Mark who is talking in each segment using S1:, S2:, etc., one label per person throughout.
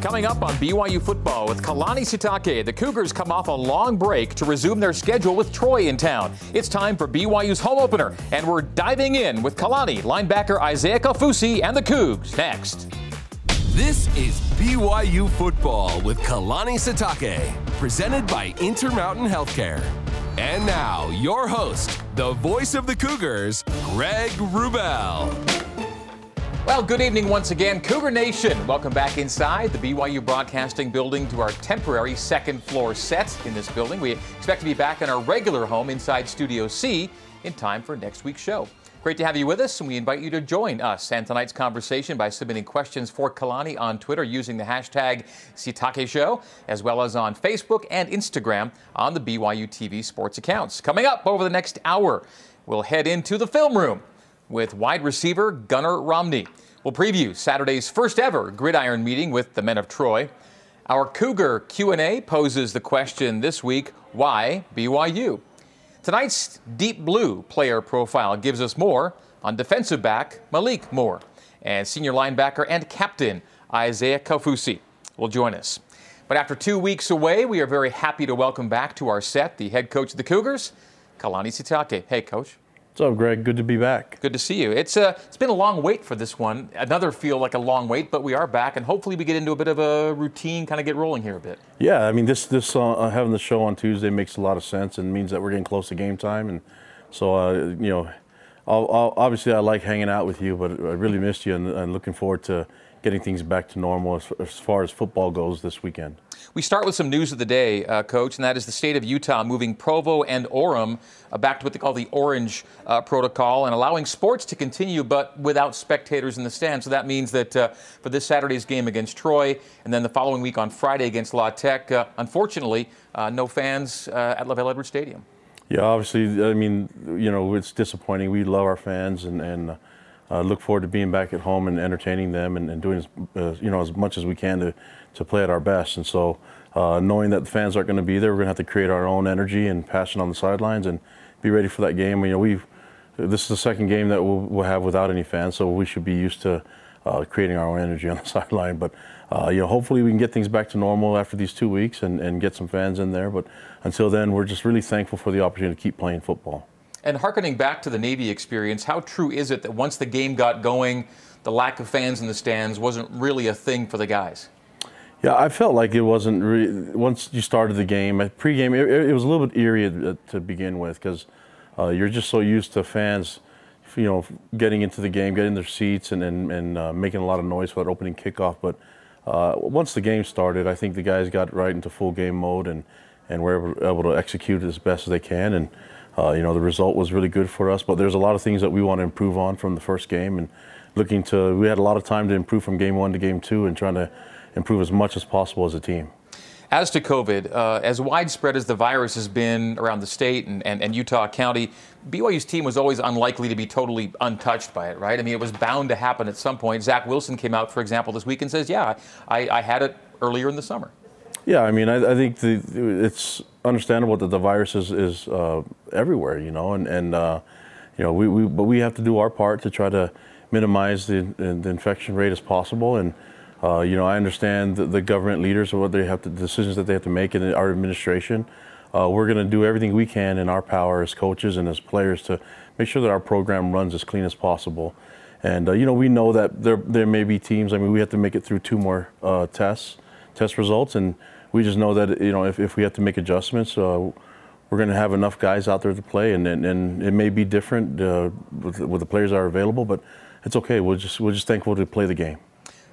S1: Coming up on BYU football with Kalani Sitake, the Cougars come off a long break to resume their schedule with Troy in town. It's time for BYU's home opener, and we're diving in with Kalani, linebacker Isaiah Kaufusi, and the Cougs next.
S2: This is BYU football with Kalani Sitake, presented by Intermountain Healthcare. And now, your host, the voice of the Cougars, Greg Wrubell.
S1: Well, good evening once again, Cougar Nation. Welcome back inside the BYU Broadcasting Building to our temporary second floor set in this building. We expect to be back in our regular home inside Studio C in time for next week's show. Great to have you with us, and we invite you to join us and tonight's conversation by submitting questions for Kalani on Twitter using the hashtag Sitake Show, as well as on Facebook and Instagram on the BYU TV sports accounts. Coming up over the next hour, we'll head into the film room with wide receiver Gunnar Romney. We'll preview Saturday's first ever gridiron meeting with the men of Troy. Our Cougar Q&A poses the question this week, why BYU? Tonight's Deep Blue player profile gives us more on defensive back Malik Moore and senior linebacker and captain Isaiah Kaufusi will join us. But after two weeks away, we are very happy to welcome back to our set the head coach of the Cougars, Kalani Sitake. Hey, coach.
S3: What's up, Greg? Good to be back.
S1: Good to see you. It's uh, it's been a long wait for this one. Another feel like a long wait, but we are back, and hopefully we get into a bit of a routine, kind of get rolling here a bit.
S3: Yeah, I mean this this uh, having the show on Tuesday makes a lot of sense and means that we're getting close to game time, and so uh, you know, I'll, I'll, obviously I like hanging out with you, but I really missed you, and, and looking forward to getting things back to normal as, as far as football goes this weekend.
S1: We start with some news of the day, uh, Coach, and that is the state of Utah moving Provo and Orem uh, back to what they call the Orange uh, Protocol and allowing sports to continue, but without spectators in the stands. So that means that uh, for this Saturday's game against Troy, and then the following week on Friday against La Tech, uh, unfortunately, uh, no fans at LaVell Edwards Stadium.
S3: Yeah, obviously, I mean, you know, it's disappointing. We love our fans and, and uh, look forward to being back at home and entertaining them and, and doing as, uh, you know as much as we can to, to play at our best. And so, uh, knowing that the fans aren't going to be there, we're going to have to create our own energy and passion on the sidelines and be ready for that game. You know, we this is the second game that we'll, we'll, have without any fans, so we should be used to uh, creating our own energy on the sideline. But uh, you know, hopefully we can get things back to normal after these two weeks and, and get some fans in there. But until then, we're just really thankful for the opportunity to keep playing football.
S1: And harkening back to the Navy experience, how true is it that once the game got going, the lack of fans in the stands wasn't really a thing for the guys?
S3: Yeah, I felt like it wasn't re- once you started the game. Pre-game, it, it, was a little bit eerie to begin with because uh, you're just so used to fans, you know, getting into the game, getting their seats, and and, and uh, making a lot of noise for that opening kickoff. But uh, once the game started, I think the guys got right into full game mode and and were able, able to execute as best as they can. And uh, you know, the result was really good for us, but there's a lot of things that we want to improve on from the first game and looking to, we had a lot of time to improve from game one to game two and trying to improve as much as possible as a team.
S1: As to COVID, uh, as widespread as the virus has been around the state and, and, and, Utah County, BYU's team was always unlikely to be totally untouched by it, right? I mean, it was bound to happen at some point. Zach Wilson came out, for example, this week and says, Yeah, I, I had it earlier in the summer.
S3: Yeah, I mean, I, I think the, it's understandable that the virus is, is uh, everywhere, you know, and, and uh, you know, we, we, but we have to do our part to try to minimize the, the infection rate as possible. And, uh, you know, I understand the, the, government leaders and what they have to, the decisions that they have to make in our administration. Uh, we're going to do everything we can in our power as coaches and as players to make sure that our program runs as clean as possible. And, uh, you know, we know that there, there may be teams, I mean, we have to make it through two more uh, tests, test results, and we just know that you know if, if we have to make adjustments, uh, we're going to have enough guys out there to play, and and, and it may be different uh, with, with the players that are available, but it's okay. We'll just we're just thankful to play the game.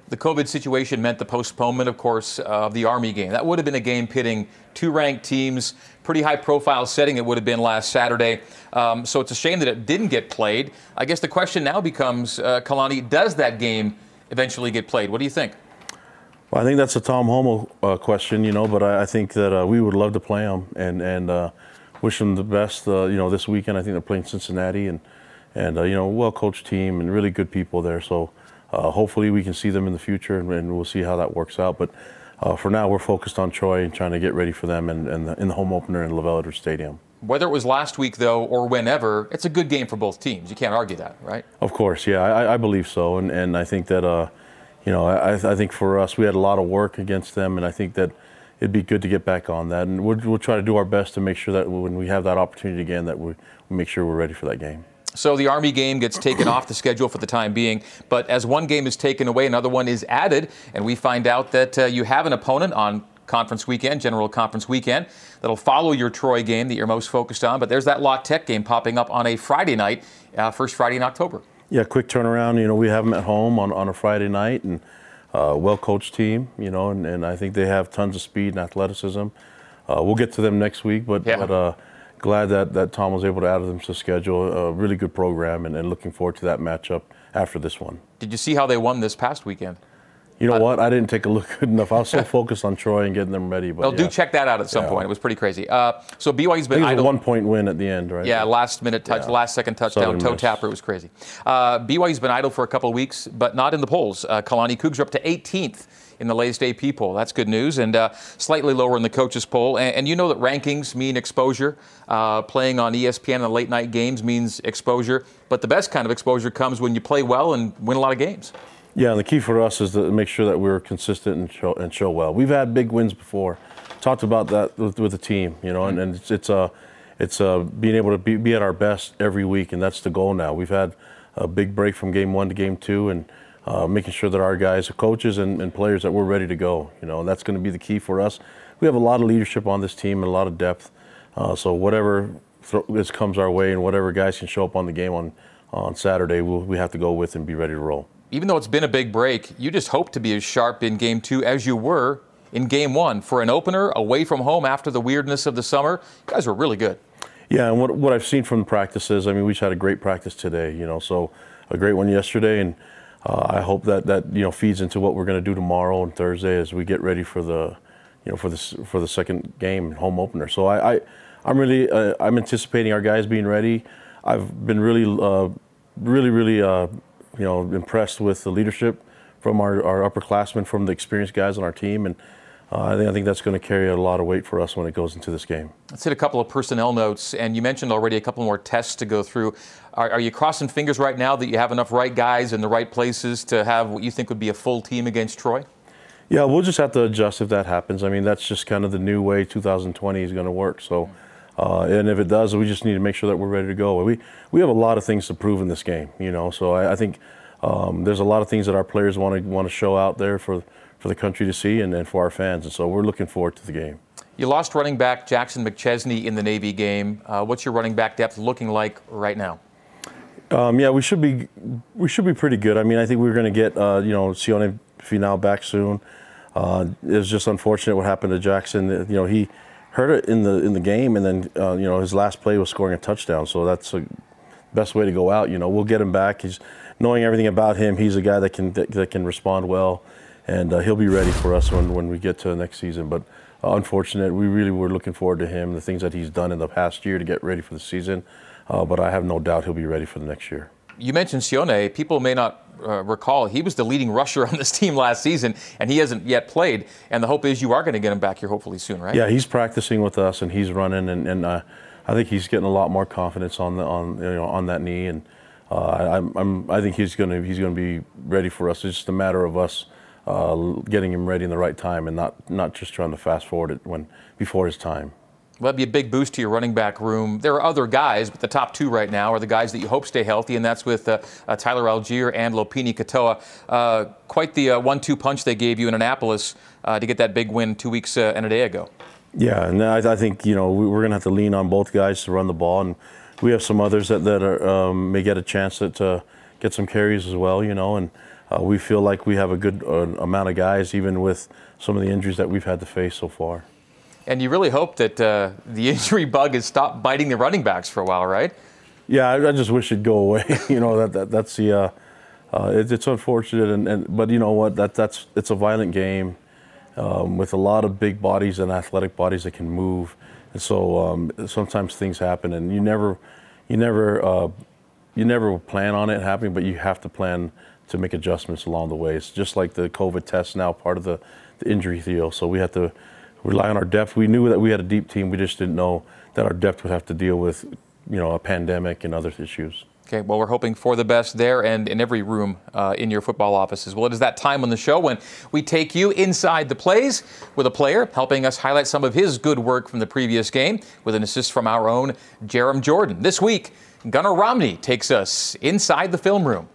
S1: The COVID situation meant the postponement, of course, of the Army game. That would have been a game pitting two ranked teams, pretty high profile setting it would have been last Saturday. Um, so it's a shame that it didn't get played. I guess the question now becomes, uh, Kalani, does that game eventually get played? What do you think?
S3: Well, I think that's a Tom Holmoe uh, question, you know, but I, I think that uh, we would love to play them and and uh, wish them the best. Uh, you know, this weekend I think they're playing Cincinnati and and uh, you know, well coached team and really good people there. So uh, hopefully we can see them in the future and, and we'll see how that works out. But for now, we're focused on Troy and trying to get ready for them and, and the, in the home opener in LaVell Edwards Stadium.
S1: Whether it was last week, though, or whenever, it's a good game for both teams. You can't argue that, right?
S3: Of course, yeah, I, I believe so. And, and I think that, you know, I, I think for us, we had a lot of work against them, and I think that it'd be good to get back on that. And we'll, we'll try to do our best to make sure that when we have that opportunity again, that we, we make sure we're ready for that game.
S1: So the Army game gets taken off the schedule for the time being, but as one game is taken away, another one is added, and we find out that uh, you have an opponent on conference weekend, general conference weekend, that'll follow your Troy game that you're most focused on. But there's that La Tech game popping up on a Friday night, uh, first Friday in October.
S3: Yeah, quick turnaround. You know, we have them at home on, on a Friday night, and uh, well coached team, you know, and, and I think they have tons of speed and athleticism. Uh, we'll get to them next week, but,
S1: Yeah.
S3: but uh, glad that, that Tom was able to add them to the schedule. A really good program, and, and looking forward to that matchup after this one.
S1: Did you see how they won this past weekend?
S3: You know what? I didn't take a look good enough. I was so focused on Troy and getting them ready. But
S1: Well,
S3: yeah.
S1: do check that out at some
S3: Yeah.
S1: point. It was pretty crazy. Uh, so BYU's been
S3: think it was a
S1: idle.
S3: one point win at the end, right?
S1: Yeah, last minute touch,
S3: Yeah.
S1: last second touchdown,
S3: Southern
S1: toe
S3: Miss.
S1: tapper. It was crazy. Uh, BYU's been idle for a couple of weeks, but not in the polls. Uh, Kalani Cougs are up to 18th in the latest AP poll. That's good news, and uh, slightly lower in the coaches poll. And, and you know that rankings mean exposure. Uh, playing on ESPN in the late night games means exposure, but the best kind of exposure comes when you play well and win a lot of games.
S3: Yeah, and the key for us is to make sure that we're consistent and show, and show well. We've had big wins before. Talked about that with, with the team, you know, and, and it's it's uh, it's uh, being able to be, be at our best every week, and that's the goal now. We've had a big break from game one to game two, and uh, making sure that our guys, coaches, and, and players that we're ready to go, you know, and that's going to be the key for us. We have a lot of leadership on this team and a lot of depth, uh, so whatever thro- this comes our way and whatever guys can show up on the game on on Saturday, we'll, we have to go with and be ready to roll.
S1: Even though it's been a big break, you just hope to be as sharp in game two as you were in game one. For an opener away from home after the weirdness of the summer, you guys were really good.
S3: Yeah, and what, what I've seen from the practices, I mean, we just had a great practice today, you know, so a great one yesterday, and uh, I hope that that you know feeds into what we're going to do tomorrow and Thursday as we get ready for the, you know, for the for the second game home opener. So I, I I'm really uh, I'm anticipating our guys being ready. I've been really uh, really really uh, you know impressed with the leadership from our, our upperclassmen, from the experienced guys on our team, and uh, I think I think that's going to carry a lot of weight for us when it goes into this game.
S1: Let's hit a couple of personnel notes. And you mentioned already a couple more tests to go through. Are, are you crossing fingers right now that you have enough right guys in the right places to have what you think would be a full team against Troy?
S3: Yeah, we'll just have to adjust if that happens. I mean, that's just kind of the new way 2020 is going to work. So, uh, and if it does, we just need to make sure that we're ready to go. We we have a lot of things to prove in this game, you know. So I, I think um, there's a lot of things that our players want to want to show out there for for the country to see and, and for our fans. And so we're looking forward to the game.
S1: You lost running back Jackson McChesney in the Navy game. Uh, what's your running back depth looking like right now?
S3: Um, yeah, we should be we should be pretty good. I mean, I think we're going to get uh, you know Sione Finau back soon. Uh, it was just unfortunate what happened to Jackson. You know, he hurt it in the in the game, and then uh, you know his last play was scoring a touchdown. So that's the best way to go out. You know, we'll get him back. He's knowing everything about him. He's a guy that can that, that can respond well, and uh, he'll be ready for us when when we get to the next season. But uh, unfortunate, we really were looking forward to him, the things that he's done in the past year to get ready for the season. Uh, but I have no doubt he'll be ready for the next year.
S1: You mentioned Sione. People may not uh, recall he was the leading rusher on this team last season, and he hasn't yet played. And the hope is you are going to get him back here hopefully soon, right?
S3: Yeah, he's practicing with us and he's running, and, and uh, I think he's getting a lot more confidence on the on you know on that knee, and uh, I, I'm, I'm think he's gonna he's gonna be ready for us. It's just a matter of us uh, getting him ready in the right time and not not just trying to fast forward it when before his time.
S1: Well, that'd be a big boost to your running back room. There are other guys, but the top two right now are the guys that you hope stay healthy, and that's with uh, uh, Tyler Allgeier and Lopini Katoa. Uh, quite the uh, one-two punch they gave you in Annapolis uh, to get that big win two weeks uh, and a day ago.
S3: Yeah, and I, I think you know we- we're going to have to lean on both guys to run the ball, and we have some others that that are, um, may get a chance to, to get some carries as well. You know, and we feel like we have a good amount of guys, even with some of the injuries that we've had to face so far.
S1: And you really hope that uh, the injury bug has stopped biting the running backs for a while, right?
S3: Yeah, I, I just wish it'd go away. you know that, that that's the uh, uh, it, it's unfortunate, and, and but you know what that that's it's a violent game um, with a lot of big bodies and athletic bodies that can move, and so um, sometimes things happen, and you never you never uh, you never plan on it happening, but you have to plan to make adjustments along the way. It's just like the COVID test now, part of the, the injury deal. So we have to rely on our depth. We knew that we had a deep team. We just didn't know that our depth would have to deal with, you know, a pandemic and other issues.
S1: Okay, well, we're hoping for the best there and in every room uh, in your football offices. Well, it is that time on the show when we take you inside the plays with a player helping us highlight some of his good work from the previous game with an assist from our own Jarom Jordan. This week, Gunnar Romney takes us inside the film room.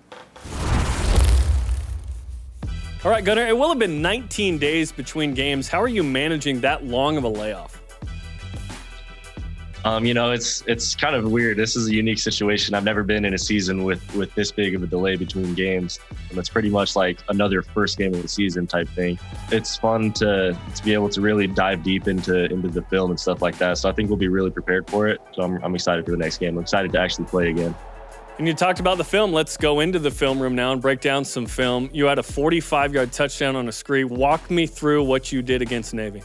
S4: All right, Gunnar, it will have been 19 days between games. How are you managing that long of a layoff?
S5: Um, you know, it's it's kind of weird. This is a unique situation. I've never been in a season with with this big of a delay between games, and it's pretty much like another first game of the season type thing. It's fun to to be able to really dive deep into into the film and stuff like that. So I think we'll be really prepared for it. So I'm, I'm excited for the next game. I'm excited to actually play again.
S4: And you talked about the film. Let's go into the film room now and break down some film. You had a 45 yard touchdown on a screen. Walk me through what you did against Navy.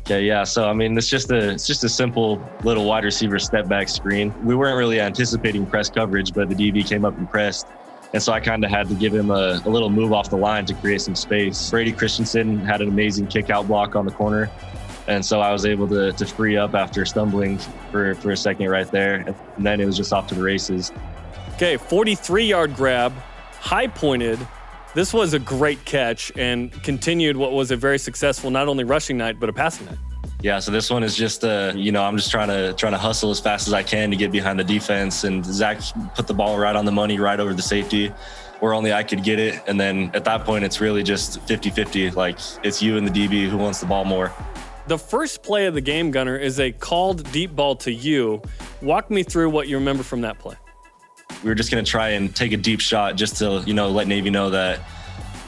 S5: Okay, yeah. So I mean, it's just a it's just a simple little wide receiver step back screen. We weren't really anticipating press coverage, but the DB came up and pressed, and so I kind of had to give him a, a, little move off the line to create some space. Brady Christensen had an amazing kick out block on the corner, and so I was able to to free up after stumbling for for a second right there, and then it was just off to the races.
S4: Okay, 43 yard grab, high pointed this was a great catch and continued what was a very successful not only rushing night but a passing night.
S5: Yeah, so this one is just uh, you know, I'm just trying to trying to hustle as fast as I can to get behind the defense and Zach put the ball right on the money right over the safety where only I could get it and then at that point it's really just 50-50 like it's you and the DB who wants the ball more.
S4: The first play of the game Gunnar is a called deep ball to you. Walk me through what you remember from that play
S5: we were just going to try and take a deep shot just to you know let Navy know that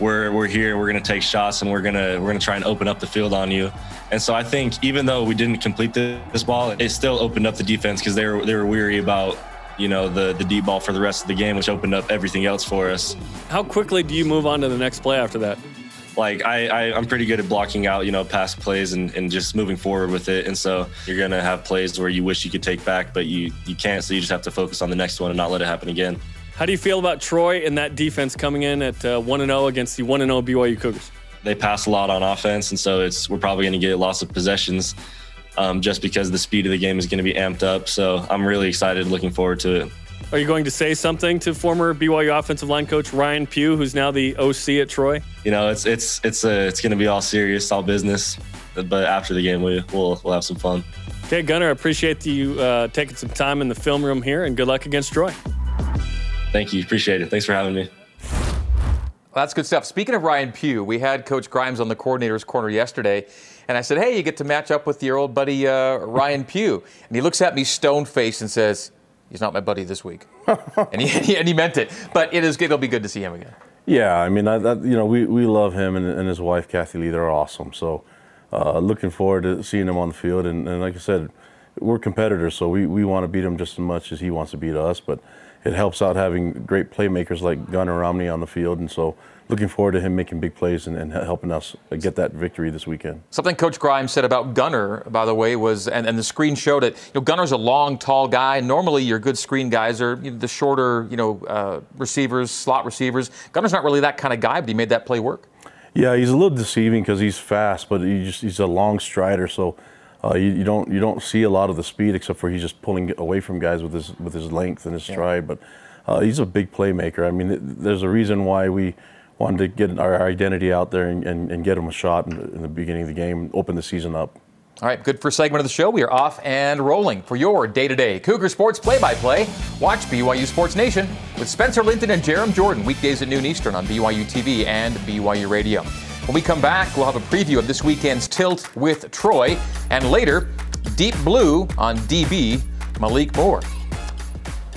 S5: we're we're here, we're going to take shots, and we're gonna we're gonna try and open up the field on you. And so I think even though we didn't complete this ball, it still opened up the defense because they were they were weary about you know the the deep ball for the rest of the game, which opened up everything else for us.
S4: How quickly do you move on to the next play after that?
S5: Like I, I am pretty good at blocking out you know past plays and, and just moving forward with it. And so you're gonna have plays where you wish you could take back but you you can't. So you just have to focus on the next one and not let it happen again.
S4: How do you feel about troy and that defense coming in at uh, 1 0 against the 1 and 0 byu cougars?
S5: They pass a lot on offense and so it's we're probably going to get lots of possessions um, just because the speed of the game is going to be amped up. So i'm really excited looking forward to it
S4: are you going to say something to former BYU offensive line coach Ryan Pugh, who's now the OC at Troy?
S5: You know, it's it's it's uh, it's going to be all serious, all business. But after the game, we, we'll we'll have some fun.
S4: Okay, Gunnar, I appreciate you uh, taking some time in the film room here, and good luck against Troy.
S5: Thank you. Appreciate it. Thanks for having me.
S1: Well, that's good stuff. Speaking of Ryan Pugh, we had Coach Grimes on the coordinator's corner yesterday, and I said, "Hey, you get to match up with your old buddy uh, Ryan Pugh," and he looks at me stone faced and says he's not my buddy this week. and, he, and he meant it. But it is, it'll be good to see him again.
S3: Yeah, I mean, I, you know, we, we love him and, and his wife, Kathy Lee. They're awesome. So uh, looking forward to seeing him on the field. And, and like I said, we're competitors, so we, we want to beat him just as much as he wants to beat us. But it helps out having great playmakers like Gunnar Romney on the field. And so looking forward to him making big plays and, and, helping us get that victory this weekend.
S1: Something Coach Grimes said about Gunnar, by the way, was, and, and the screen showed it. You know, Gunnar's a long, tall guy. Normally, your good screen guys are you know, the shorter, you know, uh, receivers, slot receivers. Gunnar's not really that kind of guy, but he made that play work.
S3: Yeah, he's a little deceiving because he's fast, but he just, he's a long strider, so uh, you, you, don't you don't see a lot of the speed except for he's just pulling away from guys with his with his length and his stride. Yeah. But uh, he's a big playmaker. I mean, there's a reason why we wanted to get our identity out there and, and, and get them a shot in the, in the, beginning of the game, open the season up.
S1: All right, good first segment of the show. We are off and rolling for your day to day Cougar Sports play by play. Watch BYU Sports Nation with Spencer Linton and Jarom Jordan weekdays at noon Eastern on BYU TV and BYU Radio. When we come back, we'll have a preview of this weekend's tilt with Troy, and later, Deep Blue on DB Malik Moore.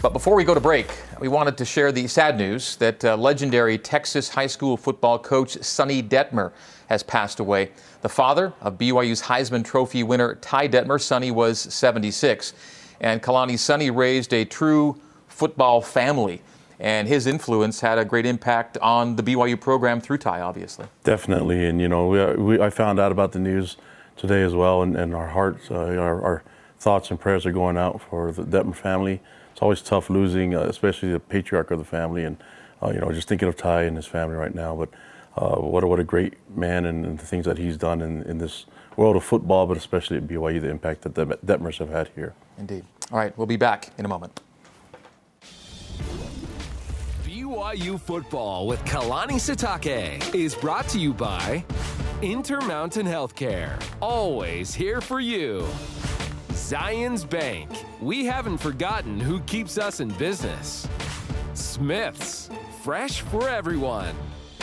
S1: But before we go to break, we wanted to share the sad news that uh, legendary Texas high school football coach Sonny Detmer has passed away. The father of BYU's Heisman Trophy winner Ty Detmer, Sonny was 76. And Kalani Sonny raised a true football family. And his influence had a great impact on the BYU program through Ty, obviously.
S3: Definitely. And, you know, we, we, I found out about the news today as well, and, and our hearts, uh, our, our thoughts and prayers are going out for the Detmer family it's always tough losing, uh, especially the patriarch of the family, and uh, you know, just thinking of Ty and his family right now. But uh, what a, what a great man, and, and, the things that he's done in, in this world of football, but especially at BYU, the impact that the Detmers have had here.
S1: Indeed. All right, we'll be back in a moment.
S2: BYU football with Kalani Sitake is brought to you by Intermountain Healthcare. Always here for you. Zions Bank. We haven't forgotten who keeps us in business. Smith's. Fresh for everyone.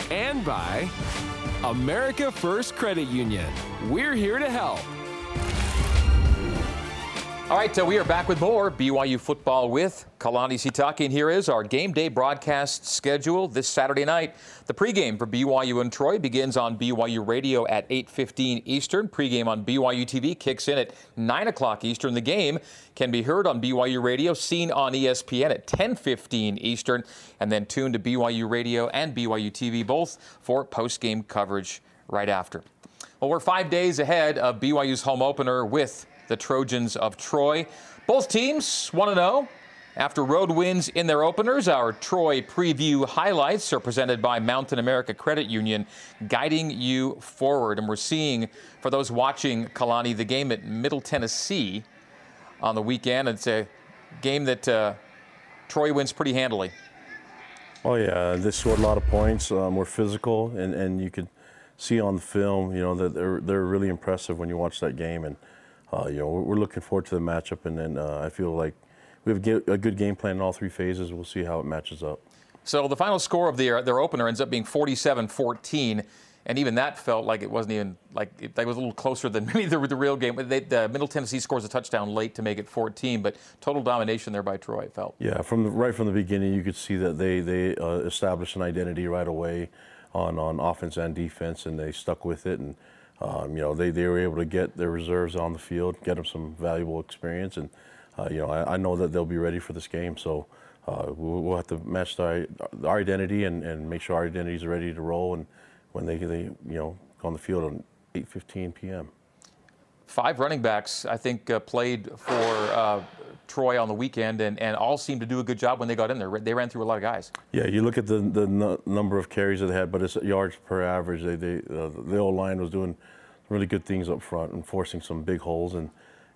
S2: And by America First Credit Union. We're here to help.
S1: All right, so we are back with more BYU football with Kalani Sitake, and here is our game day broadcast schedule this Saturday night. The pregame for BYU and Troy begins on BYU Radio at 8:15 Eastern. Pregame on BYU TV kicks in at 9 o'clock Eastern. The game can be heard on BYU Radio, seen on ESPN at 10:15 Eastern, and then tuned to BYU Radio and BYU TV both for postgame coverage right after. Well, we're five days ahead of BYU's home opener with the Trojans of Troy. Both teams 1 0 after road wins in their openers. Our Troy preview highlights are presented by Mountain America Credit Union, guiding you forward. And we're seeing, for those watching Kalani, the game at Middle Tennessee on the weekend. It's a game that uh, Troy wins pretty handily.
S3: Oh yeah, they scored a lot of points. Um, we're physical, and, and you could see on the film, you know, that they're they're really impressive when you watch that game. And uh, you know, we're, looking forward to the matchup, and then uh, I feel like we have a good game plan in all three phases. We'll see how it matches up.
S1: So the final score of their their opener ends up being 47-14, and even that felt like it wasn't even like it, that was a little closer than maybe the, the real game. They, the Middle Tennessee scores a touchdown late to make it 14, but total domination there by Troy. It felt.
S3: Yeah, from the, right from the beginning, you could see that they they uh, established an identity right away on on offense and defense, and they stuck with it and. Um, you know, they, they were able to get their reserves on the field, get them some valuable experience, and uh, you know, I, I, know that they'll be ready for this game. So uh, we'll, we'll, have to match our, our identity and, and make sure our identity is ready to roll, and when they, they you know go on the field at 8:15 p.m.
S1: Five running backs, I think, uh, played for uh, Troy on the weekend, and, and all seemed to do a good job when they got in there. They ran through a lot of guys.
S3: Yeah, you look at the the n- number of carries that they had, but it's yards per average. They, they uh, the old line was doing really good things up front and forcing some big holes, and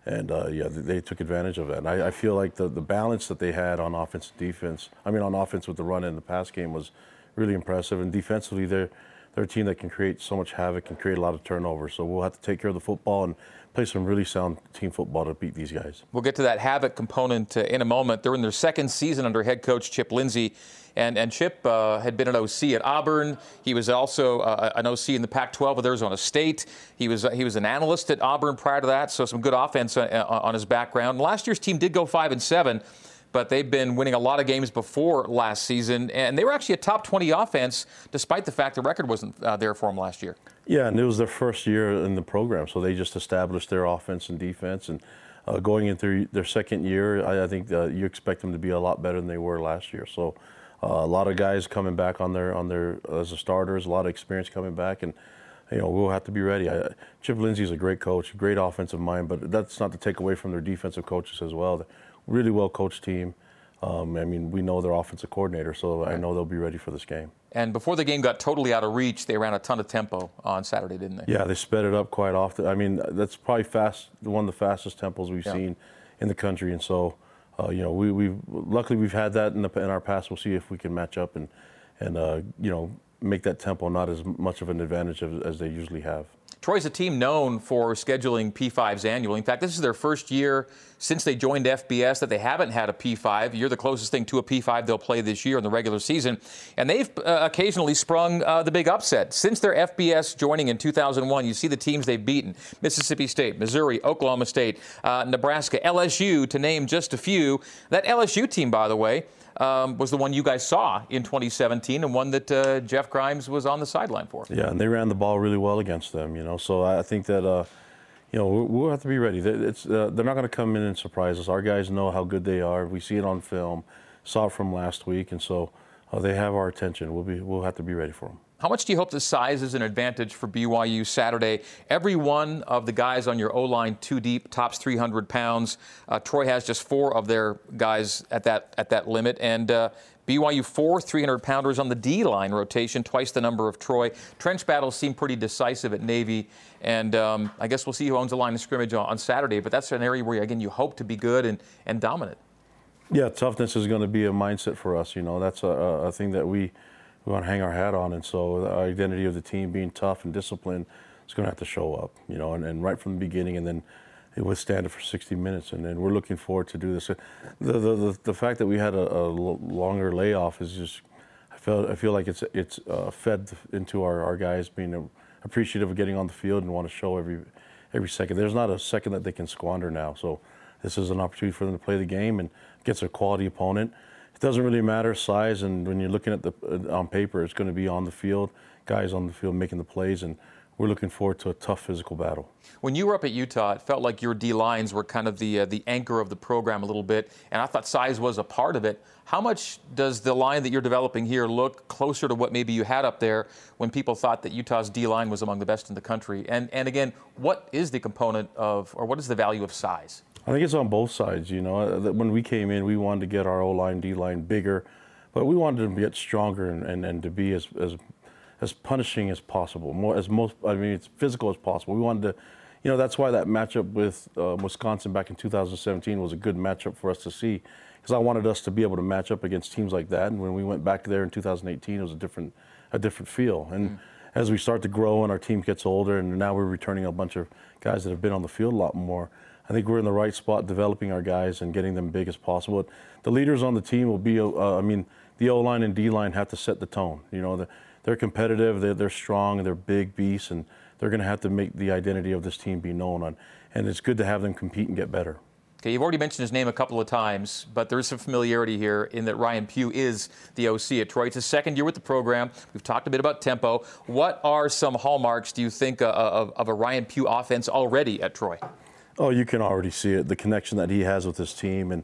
S3: and uh, yeah, they, they, took advantage of that. And I, I, feel like the the balance that they had on offense and defense, I mean on offense with the run and the pass game was really impressive, and defensively they're they're a team that can create so much havoc and create a lot of turnovers. So we'll have to take care of the football and play some really sound team football to beat these guys.
S1: We'll get to that havoc component uh, in a moment. They're in their second season under head coach Chip Lindsey. And, and Chip uh, had been an OC at Auburn. He was also uh, an OC in the Pac-12 with Arizona State. He was uh, he was an analyst at Auburn prior to that, so some good offense uh, on his background. Last year's team did go five and seven but they've been winning a lot of games before last season, and they were actually a top 20 offense, despite the fact the record wasn't uh, there for them last year.
S3: Yeah, and it was their first year in the program, so they just established their offense and defense. And uh, going into their second year, I, I think uh, you expect them to be a lot better than they were last year. So uh, a lot of guys coming back on their on their as a starters, a lot of experience coming back, and you know we'll have to be ready. I, Chip is a great coach, great offensive mind, but that's not to take away from their defensive coaches as well really well coached team. Um, I mean, we know their offensive coordinator, so right. I know they'll be ready for this game.
S1: And before the game got totally out of reach, they ran a ton of tempo on Saturday, didn't they?
S3: Yeah, they sped it up quite often. I mean, that's probably fast, one of the fastest tempos we've yeah. seen in the country. And so, uh, you know, we, we've luckily we've had that in, the, in our past. We'll see if we can match up and and uh, you know make that tempo not as much of an advantage as, as they usually have.
S1: Troy's a team known for scheduling P5s annually. In fact, this is their first year since they joined FBS that they haven't had a P5. You're the closest thing to a P5 they'll play this year in the regular season. And they've uh, occasionally sprung uh, the big upset. Since their FBS joining in 2001, you see the teams they've beaten Mississippi State, Missouri, Oklahoma State, uh, Nebraska, LSU, to name just a few. That LSU team, by the way, um, was the one you guys saw in 2017 and one that uh, Jeff Grimes was on the sideline for.
S3: Yeah, and they ran the ball really well against them, you know. So I think that, uh, you know, we'll have to be ready. It's, uh, they're not going to come in and surprise us. Our guys know how good they are. We see it on film, saw it from last week, and so uh, they have our attention. We'll, be, we'll have to be ready for them.
S1: How much do you hope the size is an advantage for BYU Saturday? Every one of the guys on your O line, two deep, tops 300 pounds. Uh, Troy has just four of their guys at that at that limit, and uh, BYU four 300 pounders on the D line rotation, twice the number of Troy. Trench battles seem pretty decisive at Navy, and um, I guess we'll see who owns the line of scrimmage on, on Saturday. But that's an area where again you hope to be good and, and dominant.
S3: Yeah, toughness is going to be a mindset for us. You know, that's a, a thing that we, we want to hang our hat on. And so the identity of the team being tough and disciplined is going to have to show up, you know, and, and right from the beginning and then it withstand it for 60 minutes. And then we're looking forward to do this. The, the, the, the fact that we had a, a longer layoff is just, I feel, I feel like it's, it's uh, fed into our, our guys being appreciative of getting on the field and want to show every, every second. There's not a second that they can squander now. So this is an opportunity for them to play the game and gets a quality opponent. It doesn't really matter size, and when you're looking at the uh, on paper, it's going to be on the field, guys on the field making the plays, and we're looking forward to a tough physical battle.
S1: When you were up at Utah, it felt like your D lines were kind of the uh, the anchor of the program a little bit, and I thought size was a part of it. How much does the line that you're developing here look closer to what maybe you had up there when people thought that Utah's D line was among the best in the country? And and again, what is the component of, or what is the value of size?
S3: I think it's on both sides. You know, uh, when we came in, we wanted to get our O line, D line bigger, but we wanted them to get stronger and, and, and to be as, as as punishing as possible, more as most. I mean, it's physical as possible. We wanted to, you know, that's why that matchup with uh, Wisconsin back in 2017 was a good matchup for us to see, because I wanted us to be able to match up against teams like that. And when we went back there in 2018, it was a different a different feel. And mm. as we start to grow and our team gets older, and now we're returning a bunch of guys that have been on the field a lot more I think we're in the right spot developing our guys and getting them big as possible. The leaders on the team will be, uh, I mean, the O line and D line have to set the tone. You know, they're competitive, they're, strong, they're big beasts, and they're going to have to make the identity of this team be known. On, and it's good to have them compete and get better.
S1: Okay, you've already mentioned his name a couple of times, but there is some familiarity here in that Ryan Pugh is the OC at Troy. It's his second year with the program. We've talked a bit about tempo. What are some hallmarks, do you think, uh, of, of a Ryan Pugh offense already at Troy?
S3: Oh, you can already see it, the connection that he has with his team. And,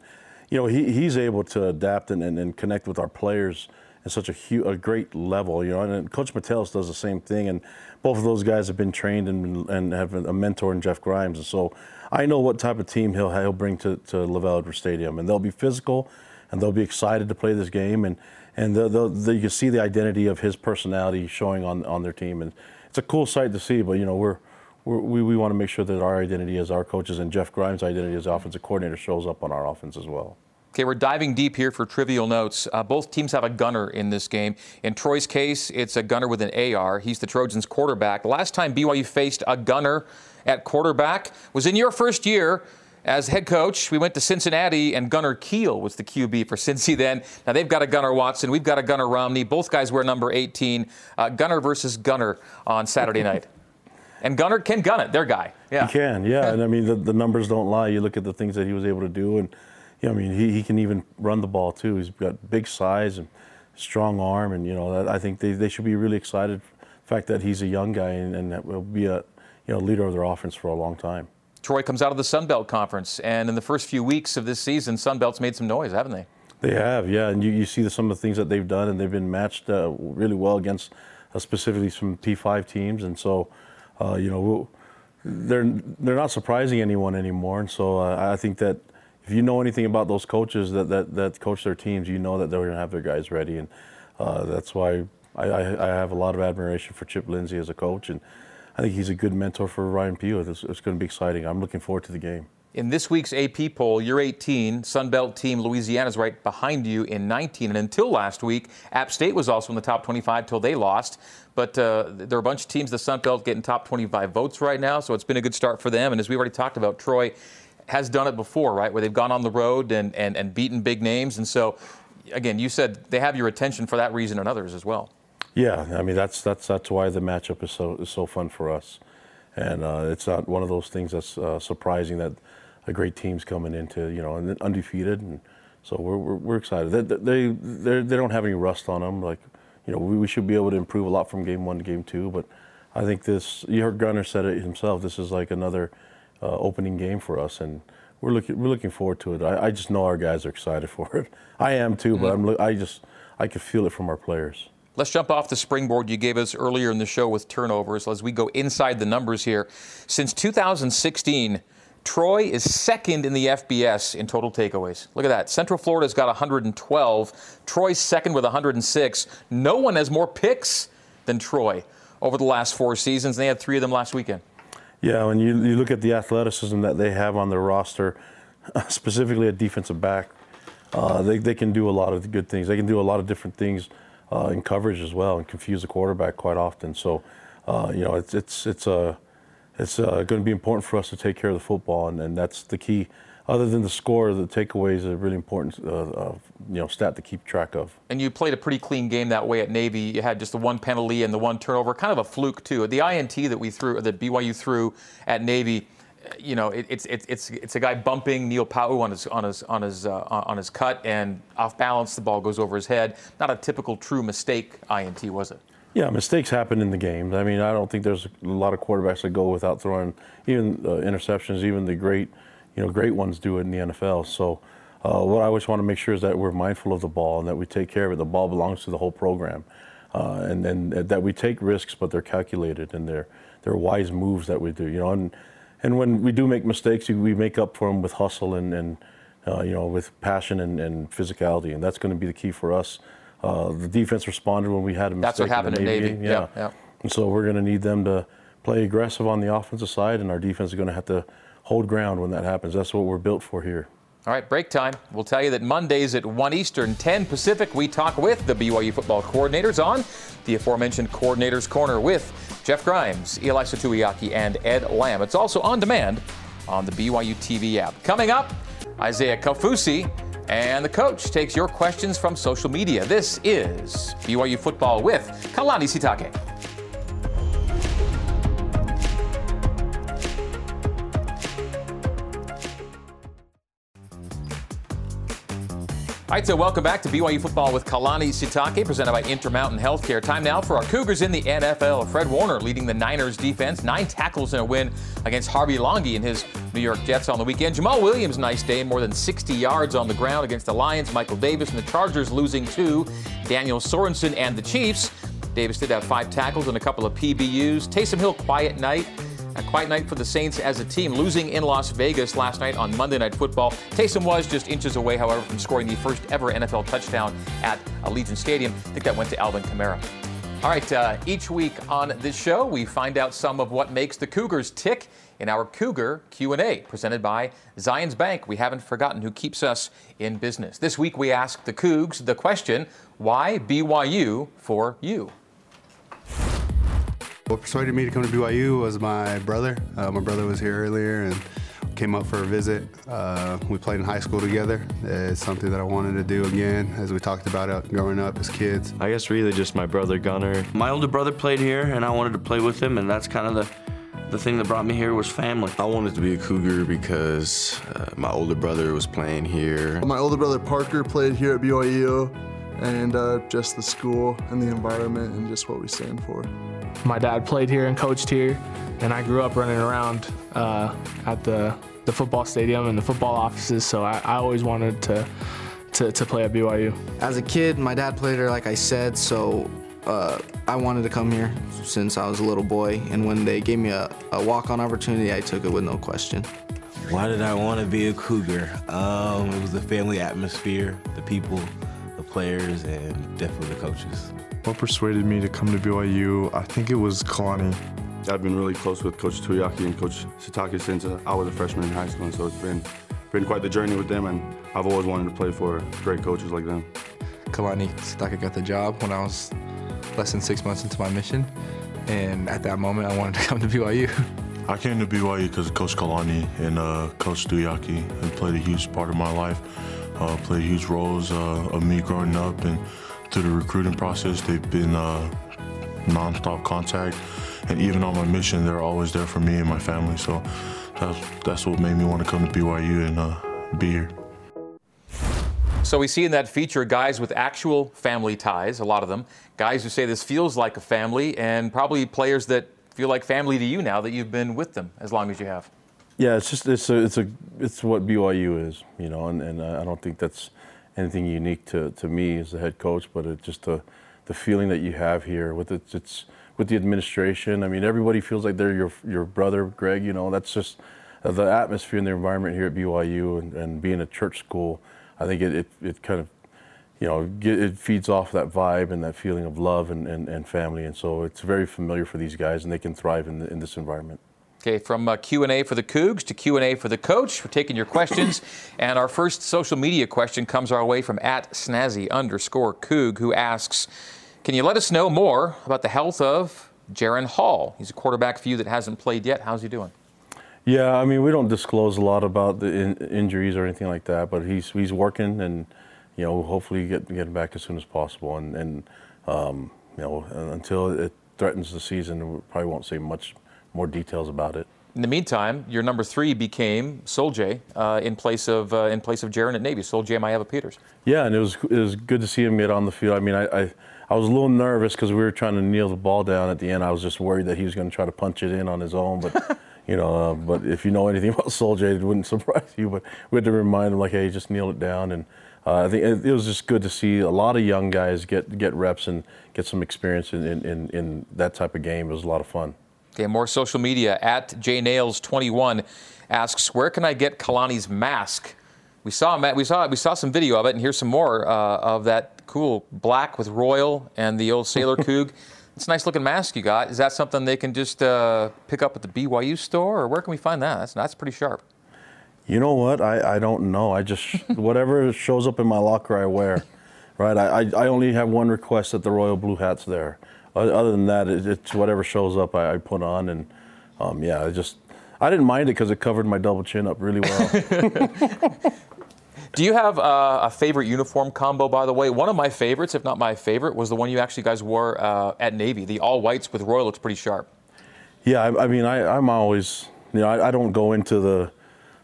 S3: you know, he, he's able to adapt and, and, and connect with our players at such a, huge, a great level, you know. And, and Coach Metellus does the same thing. And both of those guys have been trained and, and have a mentor in Jeff Grimes. And so I know what type of team he'll, he'll bring to, to LaVell Edwards Stadium. And they'll be physical and they'll be excited to play this game. And, and they'll, they'll, they, you can see the identity of his personality showing on, on their team. And it's a cool sight to see, but, you know, we're – we, we want to make sure that our identity as our coaches and Jeff Grimes' identity as offensive coordinator shows up on our offense as well.
S1: Okay, we're diving deep here for trivial notes. Uh, both teams have a gunner in this game. In Troy's case, it's a gunner with an AR. He's the Trojans' quarterback. Last time BYU faced a gunner at quarterback was in your first year as head coach. We went to Cincinnati, and Gunner Kiel was the QB for Cincy then. Now they've got a Gunner Watson. We've got a Gunnar Romney. Both guys wear number 18. Uh, gunner versus Gunner on Saturday night. And Gunner can gun it, their guy.
S3: Yeah. He can, yeah. and I mean, the, the numbers don't lie. You look at the things that he was able to do, and you know, I mean, he, he can even run the ball too. He's got big size and strong arm, and you know, that, I think they, they should be really excited the fact that he's a young guy and, and will be a you know leader of their offense for a long time.
S1: Troy comes out of the Sun Belt Conference, and in the first few weeks of this season, Sun Belt's made some noise, haven't they?
S3: They have, yeah, and you, you see the, some of the things that they've done, and they've been matched uh, really well against uh, specifically some P5 teams, and so uh, you know, they're they're not surprising anyone anymore. And so uh, I think that if you know anything about those coaches that, that, that coach their teams, you know that they're going to have their guys ready. And uh, that's why I, I, I, have a lot of admiration for Chip Lindsey as a coach. And I think he's a good mentor for Ryan Pugh. It's, it's going to be exciting. I'm looking forward to the game.
S1: In this week's AP poll, you're 18. Sunbelt team Louisiana's right behind you in 19. And until last week, App State was also in the top 25 till they lost. But uh, there are a bunch of teams, the Sunbelt, getting top 25 votes right now. So it's been a good start for them. And as we already talked about, Troy has done it before, right? Where they've gone on the road and, and, and beaten big names. And so, again, you said they have your attention for that reason and others as well.
S3: Yeah, I mean that's that's that's why the matchup is so is so fun for us, and uh, it's not one of those things that's uh, surprising that a great team's coming into you know and undefeated, and so we're we're, we're excited. They they they don't have any rust on them. Like you know we, we should be able to improve a lot from game one to game two, but I think this you heard Gunnar said it himself. This is like another uh, opening game for us, and we're looking we're looking forward to it. I, I, just know our guys are excited for it. I am too, mm-hmm. but I'm I just I can feel it from our players.
S1: Let's jump off the springboard you gave us earlier in the show with turnovers as we go inside the numbers here. Since 2016, Troy is second in the FBS in total takeaways. Look at that. Central Florida's got 112. Troy's second with 106. No one has more picks than Troy over the last four seasons. They had three of them last weekend.
S3: Yeah, when you, you look at the athleticism that they have on their roster, specifically a defensive back, uh, they, they can do a lot of good things. They can do a lot of different things uh, in coverage as well and confuse the quarterback quite often. So, uh, you know, it's it's it's a it's uh, going to be important for us to take care of the football, and, and that's the key. Other than the score, the takeaways are really important, uh, uh, you know, stat to keep track of.
S1: And you played a pretty clean game that way at Navy. You had just the one penalty and the one turnover, kind of a fluke too. The INT that we threw, that BYU threw at Navy, you know, it, it's it's it's a guy bumping Neil Pau'u on his on his on his uh, on his cut and off balance, the ball goes over his head. Not a typical true mistake INT, was it?
S3: Yeah, mistakes happen in the game. I mean, I don't think there's a lot of quarterbacks that go without throwing even uh, interceptions. Even the great, you know, great ones do it in the NFL. So, uh, what I always want to make sure is that we're mindful of the ball and that we take care of it. The ball belongs to the whole program, uh, and and that we take risks, but they're calculated and they're they're wise moves that we do. You know, and and when we do make mistakes, we make up for them with hustle and and uh, you know with passion and, and physicality, and that's going to be the key for us. Uh, the defense responded when we had a mistake.
S1: That's what happened in Navy. Navy.
S3: Yeah. yeah. yeah. And so we're going to need them to play aggressive on the offensive side, and our defense is going to have to hold ground when that happens. That's what we're built for here.
S1: All right, break time. We'll tell you that Mondays at 1 Eastern, 10 Pacific, we talk with the BYU football coordinators on the aforementioned Coordinators Corner with Jeff Grimes, Ilaisa Tuiaki, and Ed Lamb. It's also on demand on the BYU TV app. Coming up, Isaiah Kaufusi, and the coach takes your questions from social media. This is BYU Football with Kalani Sitake. All right, so welcome back to BYU Football with Kalani Sitake, presented by Intermountain Healthcare. Time now for our Cougars in the NFL. Fred Warner leading the Niners defense, nine tackles in a win against Harvey Langi and his New York Jets on the weekend. Jamaal Williams, nice day, more than 60 yards on the ground against the Lions. Michael Davis and the Chargers losing two. Daniel Sorensen and the Chiefs. Davis did have five tackles and a couple of PBUs. Taysom Hill, quiet night. A quiet night for the Saints as a team, losing in Las Vegas last night on Monday Night Football. Taysom was just inches away, however, from scoring the first ever NFL touchdown at Allegiant Stadium. I think that went to Alvin Kamara. All right, uh, each week on this show, we find out some of what makes the Cougars tick in our Cougar Q&A, presented by Zions Bank. We haven't forgotten who keeps us in business. This week, we ask the Cougs the question, why BYU for you?
S6: What persuaded me to come to BYU was my brother. Uh, my brother was here earlier and came up for a visit. Uh, we played in high school together. It's something that I wanted to do again, as we talked about it growing up as kids.
S7: I guess really just my brother Gunner.
S8: My older brother played here, and I wanted to play with him, and that's kind of the the thing that brought me here was family.
S9: I wanted to be a Cougar because uh, my older brother was playing here.
S10: My older brother Parker played here at BYU, and uh, just the school and the environment and just what we stand for.
S11: My dad played here and coached here, and I grew up running around uh, at the, the football stadium and the football offices, so I, I always wanted to, to, to play at BYU.
S12: As a kid, my dad played here, like I said, so uh, I wanted to come here since I was a little boy, and when they gave me a, a walk-on opportunity, I took it with no question.
S13: Why did I want to be a Cougar? Um, it was the family atmosphere, the people, the players, and definitely the coaches.
S14: What persuaded me to come to BYU? I think it was Kalani.
S15: I've been really close with Coach Tuiaki and Coach Sitake since uh, I was a freshman in high school, and so it's been been quite the journey with them, and I've always wanted to play for great coaches like them.
S16: Kalani Sitake got the job when I was less than six months into my mission, and at that moment, I wanted to come to BYU.
S17: I came to BYU because Coach Kalani and uh, Coach Tuiaki. They played a huge part of my life, uh, played huge roles uh, of me growing up, and through the recruiting process, they've been uh, nonstop contact, and even on my mission, they're always there for me and my family. So that's that's what made me want to come to BYU and uh, be here.
S1: So we see in that feature guys with actual family ties, a lot of them, guys who say this feels like a family, and probably players that feel like family to you now that you've been with them as long as you have.
S3: Yeah, it's just it's a, it's a it's what BYU is, you know, and, and I don't think that's anything unique to, to me as the head coach, but it's just the, the feeling that you have here with it, it's with the administration. I mean, everybody feels like they're your your brother, Greg. You know, that's just uh, the atmosphere and the environment here at BYU, and, and being a church school. I think it, it, it kind of you know it feeds off that vibe and that feeling of love and, and, and family, and so it's very familiar for these guys, and they can thrive in, the, in this environment.
S1: Okay, from uh, Q&A for the Cougs to Q&A for the coach. We're taking your questions. and our first social media question comes our way from at snazzy underscore Coug, who asks, can you let us know more about the health of Jaren Hall? He's a quarterback for you that hasn't played yet. How's he doing?
S3: Yeah, I mean, we don't disclose a lot about the in- injuries or anything like that, but he's he's working, and you know, hopefully get get him back as soon as possible. And and um, you know, until it threatens the season, we probably won't say much more details about it.
S1: In the meantime, your number three became Sol-Jay uh, in place of uh, in place of Jaren at Navy. Sol-Jay Maiava Peters.
S3: Yeah, and it was it was good to see him get on the field. I mean, I I, I was a little nervous because we were trying to kneel the ball down at the end. I was just worried that he was going to try to punch it in on his own, but. you know, uh, but if you know anything about Sol-Jay, it wouldn't surprise you. But we had to remind him, like, hey, just kneel it down. And uh, I think it, it, was just good to see a lot of young guys get get reps and get some experience in, in, in that type of game. It was a lot of fun.
S1: Okay, more social media. At jnails21 asks, where can I get Kalani's mask? We saw we saw we saw some video of it, and here's some more uh, of that cool black with royal and the old sailor coug. It's a nice looking mask you got. Is that something they can just uh, pick up at the BYU store, or where can we find that? That's that's pretty sharp.
S3: You know what? I, I don't know. I just whatever shows up in my locker, I wear. Right? I, I only have one request that the royal blue hat's there. Other than that, it's whatever shows up I, I put on, and um, yeah, I just I didn't mind it because it covered my double chin up really well.
S1: Do you have uh, a favorite uniform combo, by the way? One of my favorites, if not my favorite, was the one you actually guys wore uh, at Navy. The all whites with royal looks pretty sharp.
S3: Yeah, I, I mean, I, am always, you know, I, I, don't go into the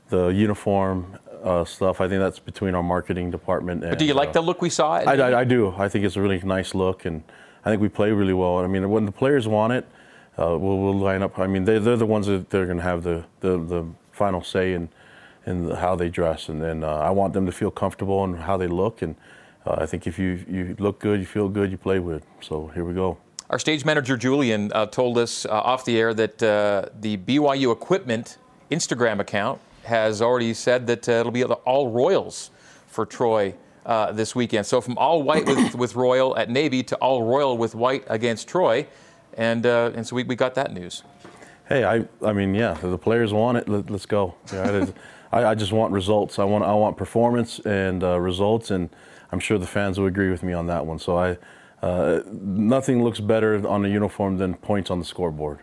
S3: the uniform uh, stuff. I think that's between our marketing department. And,
S1: but do you like uh, the look we saw?
S3: I, I, I, do. I think it's a really nice look, and I think we play really well. I mean, when the players want it, uh, we'll, we'll, line up. I mean, they, they're the ones that they're going to have the, the, the final say in in how they dress, and then uh, I want them to feel comfortable in how they look. And uh, I think if you you look good, you feel good, you play with. So here we go.
S1: Our stage manager Julian uh, told us uh, off the air that uh, the BYU equipment Instagram account has already said that uh, it'll be all Royals for Troy. this weekend. So from all white with, with Royal at Navy to all Royal with white against Troy, and and so we, we got that news.
S3: Hey, I I mean yeah, the players want it. Let, us go. Yeah, I, I, just want results. I want I want performance and uh, results, and I'm sure the fans will agree with me on that one. So I, uh, nothing looks better on a uniform than points on the scoreboard.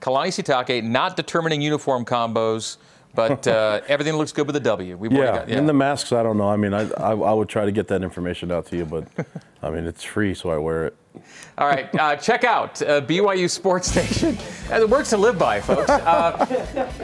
S1: Kalani Sitake not determining uniform combos, but uh, everything looks good with the W.
S3: We've yeah, got, yeah, and the masks, I don't know. I mean, I, I, I would try to get that information out to you, but I mean, it's free, so I wear it.
S1: All right, uh, check out uh, BYU Sports Nation. Uh, the words to live by, folks. Uh,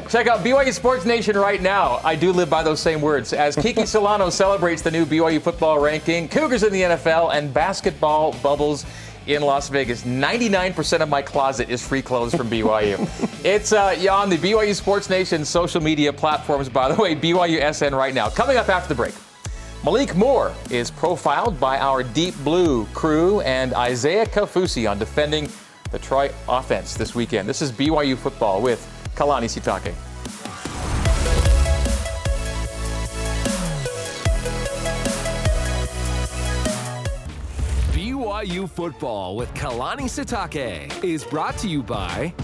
S1: check out BYU Sports Nation right now. I do live by those same words. As Kiki Solano celebrates the new BYU football ranking, Cougars in the NFL, and basketball bubbles in Las Vegas. 99% of my closet is free clothes from BYU. it's uh, on the BYU Sports Nation social media platforms, by the way, BYU SN right now. Coming up after the break. Malik Moore is profiled by our Deep Blue crew and Isaiah Kaufusi on defending the Troy offense this weekend. This is BYU football with Kalani Sitake.
S2: BYU football with Kalani Sitake is brought to you by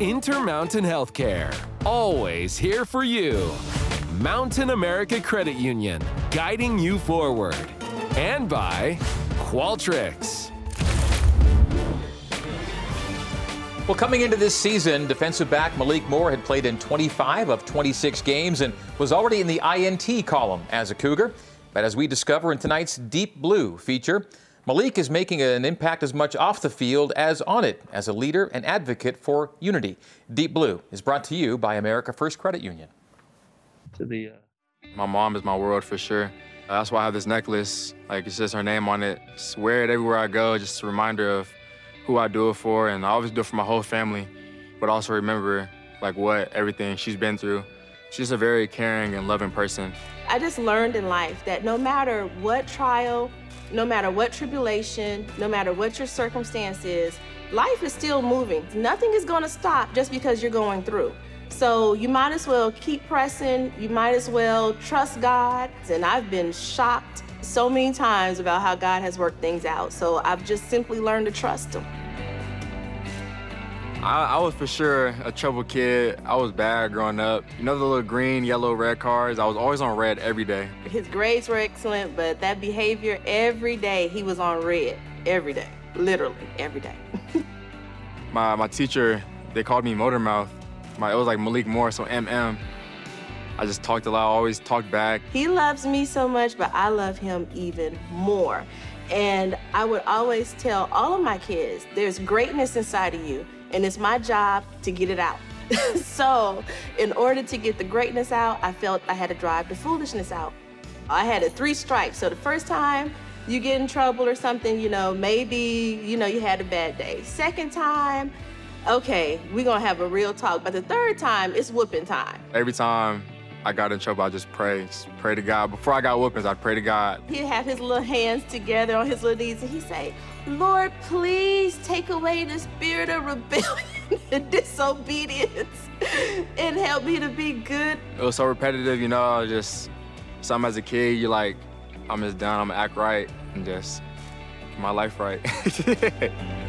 S2: Intermountain Healthcare. Always here for you. Mountain America Credit Union, guiding you forward. And by Qualtrics.
S1: Well, coming into this season, defensive back Malik Moore had played in 25 of 26 games and was already in the INT column as a Cougar. But as we discover in tonight's Deep Blue feature, Malik is making an impact as much off the field as on it as a leader and advocate for unity. Deep Blue is brought to you by America First Credit Union
S18: to the. Uh... My mom is my world for sure. Uh, that's why I have this necklace. Like it says her name on it. Just wear it everywhere I go. Just a reminder of who I do it for, and I always do it for my whole family. But also remember like what everything she's been through. She's a very caring and loving person.
S19: I just learned in life that no matter what trial, no matter what tribulation, no matter what your circumstance is, life is still moving. Nothing is going to stop just because you're going through. So you might as well keep pressing. You might as well trust God. And I've been shocked so many times about how God has worked things out. So I've just simply learned to trust Him.
S18: I, I, was for sure a trouble kid. I was bad growing up. You know the little green, yellow, red cars? I was always on red every day.
S19: His grades were excellent, but that behavior, every day he was on red. Every day. Literally, every day.
S18: my, my teacher, they called me Motor Mouth. My, it was like Malik Moore, so MM. I just talked a lot, always talked back.
S19: He loves me so much, but I love him even more. And I would always tell all of my kids, there's greatness inside of you and it's my job to get it out. so, in order to get the greatness out, I felt I had to drive the foolishness out. I had a three strikes. So, the first time you get in trouble or something, you know, maybe, you know, you had a bad day. Second time, okay, we're gonna have a real talk. But the third time, it's whooping time.
S18: Every time I got in trouble, I just pray, just pray to God. Before I got whoopings, I'd pray to God.
S19: He'd have his little hands together on his little knees and he'd say, Lord, please take away the spirit of rebellion and disobedience and help me to be good.
S18: It was so repetitive, you know, just something as a kid, you're like, I'm just done, I'm gonna act right and just my life right.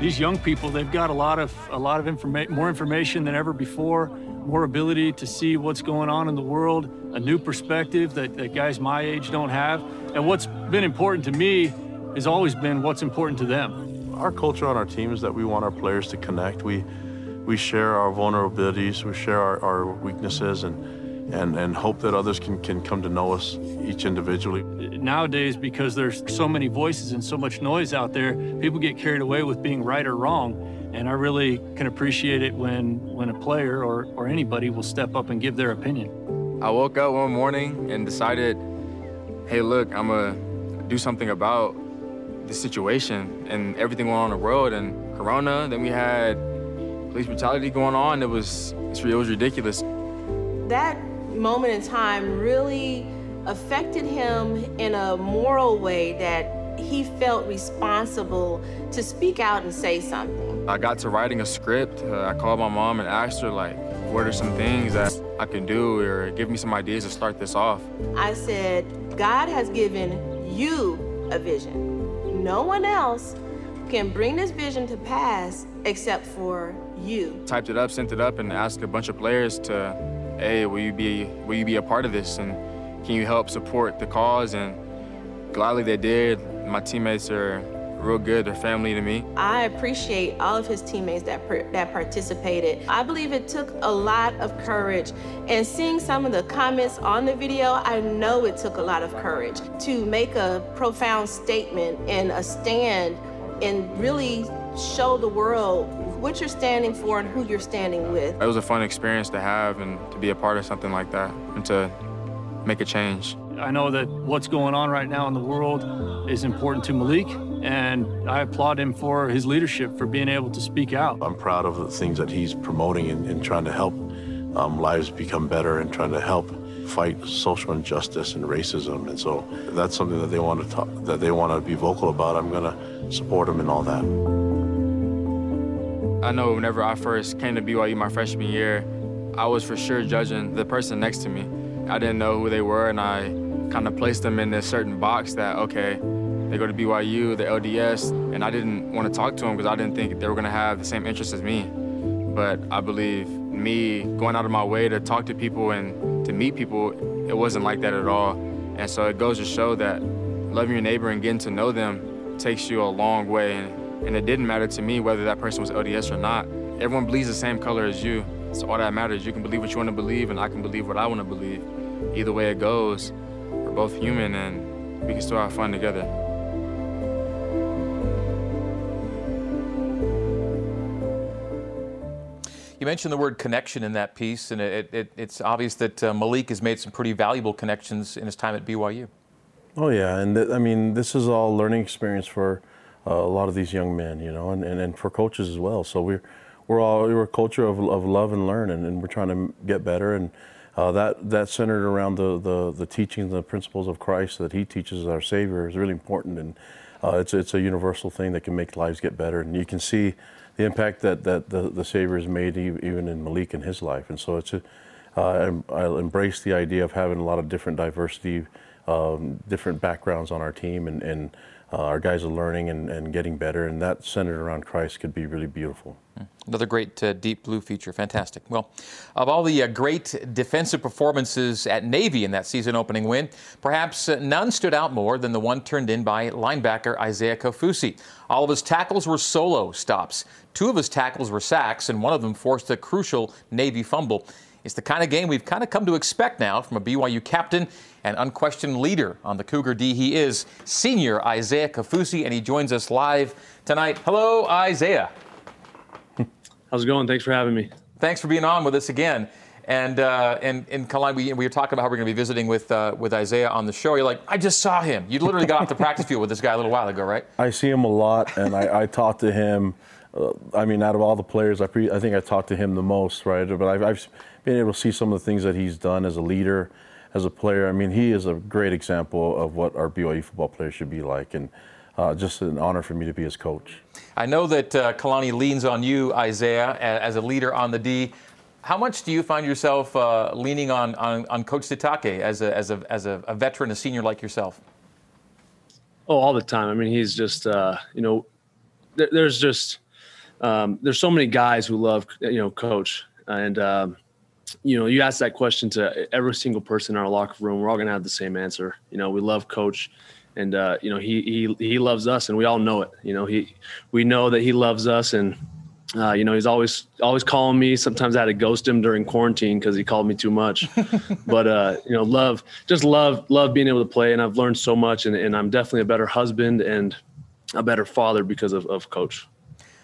S20: These young people, they've got a lot of a lot of more information than ever before more ability to see what's going on in the world, a new perspective that, that guys my age don't have. And what's been important to me has always been what's important to them.
S3: Our culture on our team is that we want our players to connect. We, we share our vulnerabilities, we share our, our weaknesses, and, and, and hope that others can, can come to know us each individually.
S20: Nowadays, because there's so many voices and so much noise out there, people get carried away with being right or wrong. And I really can appreciate it when, when a player or, or anybody will step up and give their opinion.
S18: I woke up one morning and decided, hey, look, I'm going to do something about the situation and everything going on in the world and Corona. Then we had police brutality going on. It was, it was ridiculous.
S19: That moment in time really affected him in a moral way that he felt responsible to speak out and say something.
S18: I got to writing a script. Uh, I called my mom and asked her, like, what are some things that I can do or give me some ideas to start this off?
S19: I said, God has given you a vision. No one else can bring this vision to pass except for you.
S18: Typed it up, sent it up, and asked a bunch of players to, hey, will you be, will you be a part of this? And can you help support the cause? And gladly they did. My teammates are real good. They're family to me.
S19: I appreciate all of his teammates that that participated. I believe it took a lot of courage. And seeing some of the comments on the video, I know it took a lot of courage to make a profound statement and a stand and really show the world what you're standing for and who you're standing with.
S18: It was a fun experience to have and to be a part of something like that and to make a change.
S20: I know that what's going on right now in the world is important to Malik, and I applaud him for his leadership, for being able to speak out.
S3: I'm proud of the things that he's promoting and, and trying to help um, lives become better and trying to help fight social injustice and racism. And so that's something that they want to talk, that they want to be vocal about. I'm going to support them in all that.
S18: I know whenever I first came to BYU my freshman year, I was for sure judging the person next to me. I didn't know who they were, and I kind of placed them in this certain box that, okay, they go to BYU, they're LDS, and I didn't want to talk to them because I didn't think they were going to have the same interests as me. But I believe me going out of my way to talk to people and to meet people, it wasn't like that at all. And so it goes to show that loving your neighbor and getting to know them takes you a long way. And, and it didn't matter to me whether that person was LDS or not. Everyone believes the same color as you. So all that matters, you can believe what you want to believe, and I can believe what I want to believe. Either way it goes, we're both human and we can still have fun together.
S1: You mentioned the word connection in that piece, and it, it, it's obvious that uh, Malik has made some pretty valuable connections in his time at BYU.
S3: Oh yeah, and th- I mean this is all learning experience for uh, a lot of these young men, you know, and, and, and for coaches as well. So we're we're all we're a culture of, of love and learn, and, and we're trying to get better and uh, that that centered around the, the the teachings, the principles of Christ that He teaches as our Savior is really important, and uh, it's it's a universal thing that can make lives get better. And you can see the impact that that the, the Savior has made even in Malik in his life. And so it's a, uh, I embrace the idea of having a lot of different diversity, um, different backgrounds on our team, and, and uh, our guys are learning and, and getting better, and that centered around Christ could be really beautiful.
S1: Another great uh, deep blue feature. Fantastic. Well, of all the uh, great defensive performances at Navy in that season opening win, perhaps none stood out more than the one turned in by linebacker Isaiah Kaufusi. All of his tackles were solo stops. Two of his tackles were sacks, and one of them forced a crucial Navy fumble. It's the kind of game we've kind of come to expect now from a BYU captain and unquestioned leader on the Cougar D. He is senior Isaiah Kaufusi, and he joins us live tonight. Hello, Isaiah.
S4: How's it going? Thanks for having me.
S1: Thanks for being on with us again. And uh, and and Kalani, we, we were talking about how we're going to be visiting with uh, with Isaiah on the show. You're like, I just saw him. You literally got off the practice field with this guy a little while ago, right?
S3: I see him a lot, and I, I talk to him. Uh, I mean, out of all the players, I, pre- I think I talked to him the most, right? But I've, I've been able to see some of the things that he's done as a leader, as a player. I mean, he is a great example of what our BYU football players should be like, and uh, just an honor for me to be his coach.
S1: I know that uh, Kalani leans on you, Isaiah, as a leader on the D. How much do you find yourself uh, leaning on, on, on, Coach Sitake as, a, as, a, as a, a, veteran, a senior like yourself?
S4: Oh, all the time. I mean, he's just, uh, you know, there, there's just, um, there's so many guys who love, you know, Coach. And, um, you know, you ask that question to every single person in our locker room, we're all going to have the same answer. You know, we love Coach and uh, you know he he he loves us, and we all know it. You know he we know that he loves us, and uh, you know he's always always calling me. Sometimes I had to ghost him during quarantine because he called me too much. but uh, you know, love just love love being able to play, and I've learned so much, and, and I'm definitely a better husband and a better father because of, of Coach.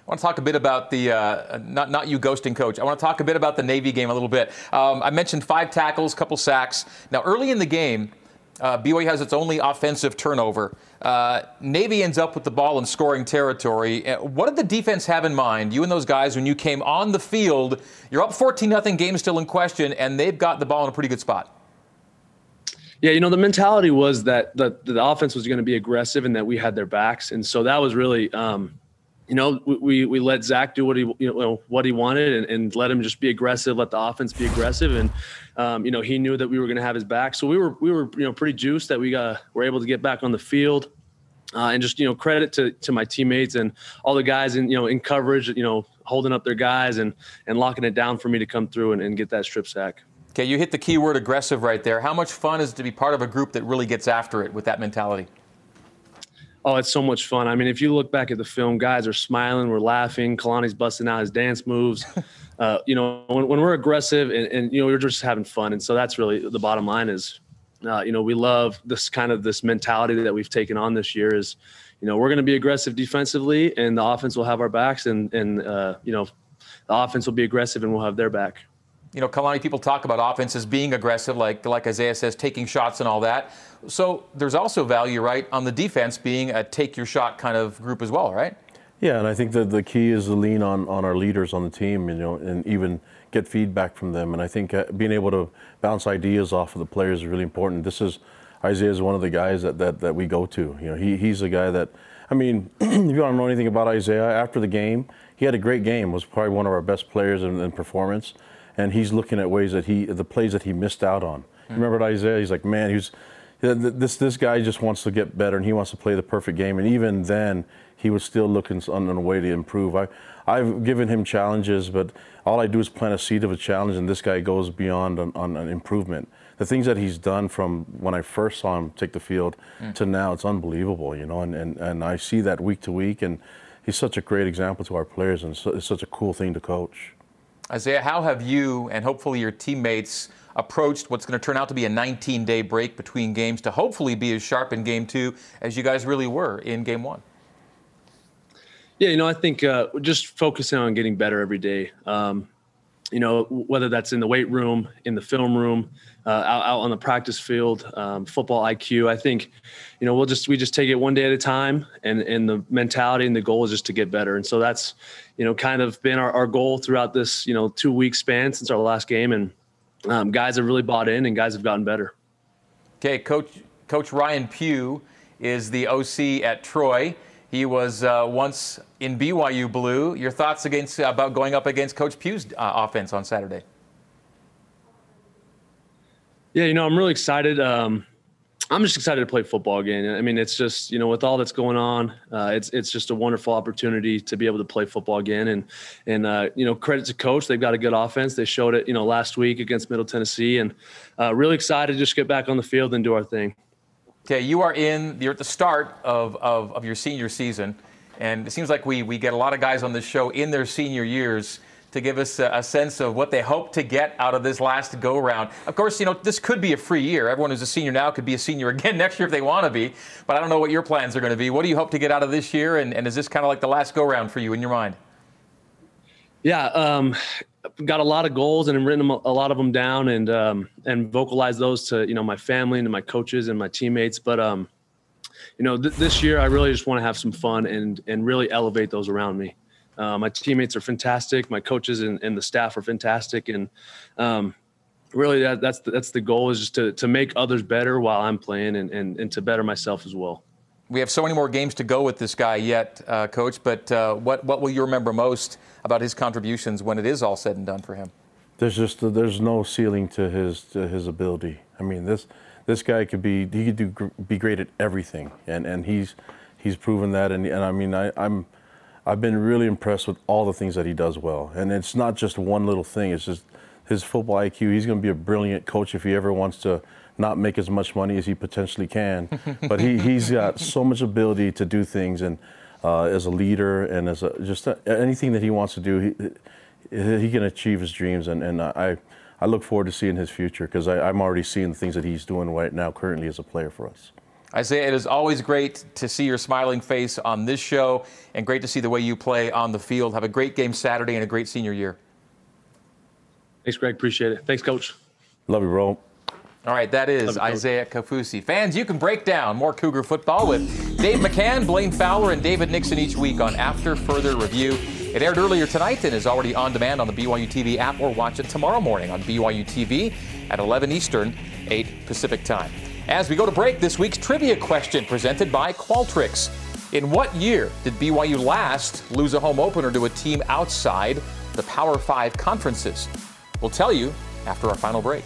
S1: I want to talk a bit about the uh, not not you ghosting coach. I want to talk a bit about the Navy game a little bit. Um, I mentioned five tackles, couple sacks. Now early in the game, uh, BYU has its only offensive turnover. Uh, Navy ends up with the ball in scoring territory. Uh, what did the defense have in mind, you and those guys, when you came on the field? You're up 14 0, game still in question, and they've got the ball in a pretty good spot.
S4: Yeah, you know, the mentality was that the, the offense was going to be aggressive and that we had their backs. And so that was really, um, you know, we, we let Zach do what he you know what he wanted and, and let him just be aggressive, let the offense be aggressive, and um, you know he knew that we were going to have his back, so we were we were you know pretty juiced that we got were able to get back on the field, uh, and just you know credit to to my teammates and all the guys in you know in coverage, you know holding up their guys and and locking it down for me to come through and, and get that strip sack.
S1: Okay, you hit the key word aggressive right there. How much fun is it to be part of a group that really gets after it with that mentality?
S4: Oh, it's so much fun. I mean, if you look back at the film, guys are smiling, we're laughing. Kalani's busting out his dance moves. uh, you know, when, when we're aggressive and, and, you know, we're just having fun. And so that's really the bottom line is, uh, you know, we love this kind of this mentality that we've taken on this year is, you know, we're going to be aggressive defensively and the offense will have our backs and, and uh, you know, the offense will be aggressive and we'll have their back
S1: you know, Kalani, people talk about offenses being aggressive, like like Isaiah says, taking shots and all that. So there's also value, right, on the defense being a take your shot kind of group as well, right?
S3: Yeah, and I think that the key is to lean on, on our leaders on the team, you know, and even get feedback from them. And I think uh, being able to bounce ideas off of the players is really important. This is Isaiah is one of the guys that, that, that we go to. You know, he, he's a guy that, I mean, if you to know anything about Isaiah, after the game, he had a great game. Was probably one of our best players in, in performance and he's looking at ways that he the plays that he missed out on. Mm-hmm. Remember Isaiah? He's like, man, he's this this guy just wants to get better and he wants to play the perfect game. And even then, he was still looking on, on a way to improve. I I've given him challenges, but all I do is plant a seed of a challenge, and this guy goes beyond on, on an improvement. The things that he's done from when I first saw him take the field mm. to now, it's unbelievable, you know. And, and, and I see that week to week, and he's such a great example to our players, and it's such a cool thing to coach.
S1: Isaiah, how have you and hopefully your teammates approached what's going to turn out to be a 19 day break between games to hopefully be as sharp in game two as you guys really were in game one?
S4: Yeah, you know, I think uh, just focusing on getting better every day. Um, you know, whether that's in the weight room, in the film room, uh, out, out, on the practice field, um, football IQ. I think, you know, we'll just we just take it one day at a time, and and the mentality and the goal is just to get better. And so that's, you know, kind of been our, our goal throughout this you know two week span since our last game, and um, guys have really bought in, and guys have gotten better.
S1: Okay, coach Coach Ryan Pugh is the OC at Troy. He was uh, once in BYU blue. Your thoughts against about going up against Coach Pugh's uh, offense on Saturday?
S4: Yeah, you know, I'm really excited. Um, I'm just excited to play football again. I mean, it's just you know with all that's going on, uh, it's it's just a wonderful opportunity to be able to play football again. And and uh, you know credit to coach, they've got a good offense. They showed it you know last week against Middle Tennessee, and uh, really excited to just get back on the field and do our thing.
S1: Okay, you are in. You're at the start of of, of your senior season, and it seems like we we get a lot of guys on this show in their senior years to give us a, a, sense of what they hope to get out of this last go round. Of course, you know, this could be a free year. Everyone who's a senior now could be a senior again next year if they want to be. But I don't know what your plans are going to be. What do you hope to get out of this year? And, and is this kind of like the last go round for you in your mind?
S4: Yeah, um, got a lot of goals and written a lot of them down and um, and vocalized those to you know my family and my coaches and my teammates. But um, you know, th- this year I really just want to have some fun and and really elevate those around me. Uh, my teammates are fantastic. My coaches and, and the staff are fantastic, and um, really that, that's the, that's the goal is just to to make others better while I'm playing and, and and to better myself as well.
S1: We have so many more games to go with this guy yet, uh, Coach. But uh, what what will you remember most about his contributions when it is all said and done for him?
S3: There's just there's no ceiling to his to his ability. I mean this this guy could be he could do be great at everything, and and he's he's proven that. And and I mean I, I'm I've been really impressed with all the things that he does well. And it's not just one little thing, it's just his football IQ. He's going to be a brilliant coach if he ever wants to not make as much money as he potentially can. but he, he's got so much ability to do things and uh, as a leader and as a, just a, anything that he wants to do, he, he can achieve his dreams. And, and I, I look forward to seeing his future because I'm already seeing the things that he's doing right now currently as a player for us.
S1: Isaiah, it is always great to see your smiling face on this show and great to see the way you play on the field. Have a great game Saturday and a great senior year.
S4: Thanks, Greg. Appreciate it. Thanks, Coach.
S3: Love you, bro.
S1: All right, that is Isaiah Kaufusi. Fans, you can break down more Cougar football with Dave McCann, Blaine Fowler, and David Nixon each week on After Further Review. It aired earlier tonight and is already on demand on the BYU TV app or watch it tomorrow morning on BYU TV at 11 Eastern, 8 Pacific time. As we go to break, this week's trivia question presented by Qualtrics. In what year did BYU last lose a home opener to a team outside the Power Five conferences? We'll tell you after our final break.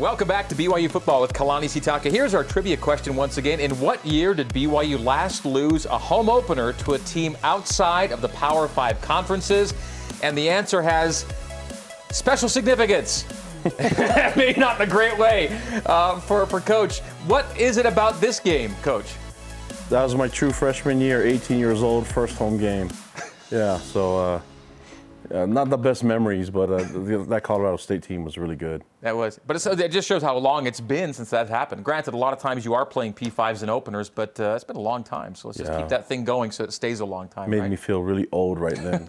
S1: Welcome back to BYU Football with Kalani Sitake. Here's our trivia question once again. In what year did BYU last lose a home opener to a team outside of the Power Five conferences? And the answer has special significance. Maybe not in a great way uh, for, for Coach. What is it about this game, Coach?
S3: That was my true freshman year, 18 years old, first home game. Yeah, so uh, uh, not the best memories, but uh, the, that Colorado State team was really good.
S1: That was, but it just shows how long it's been since that happened. Granted, a lot of times you are playing P5s and openers, but uh, it's been a long time. So let's just keep that thing going so it stays a long time.
S3: Made
S1: right?
S3: me feel really old right then.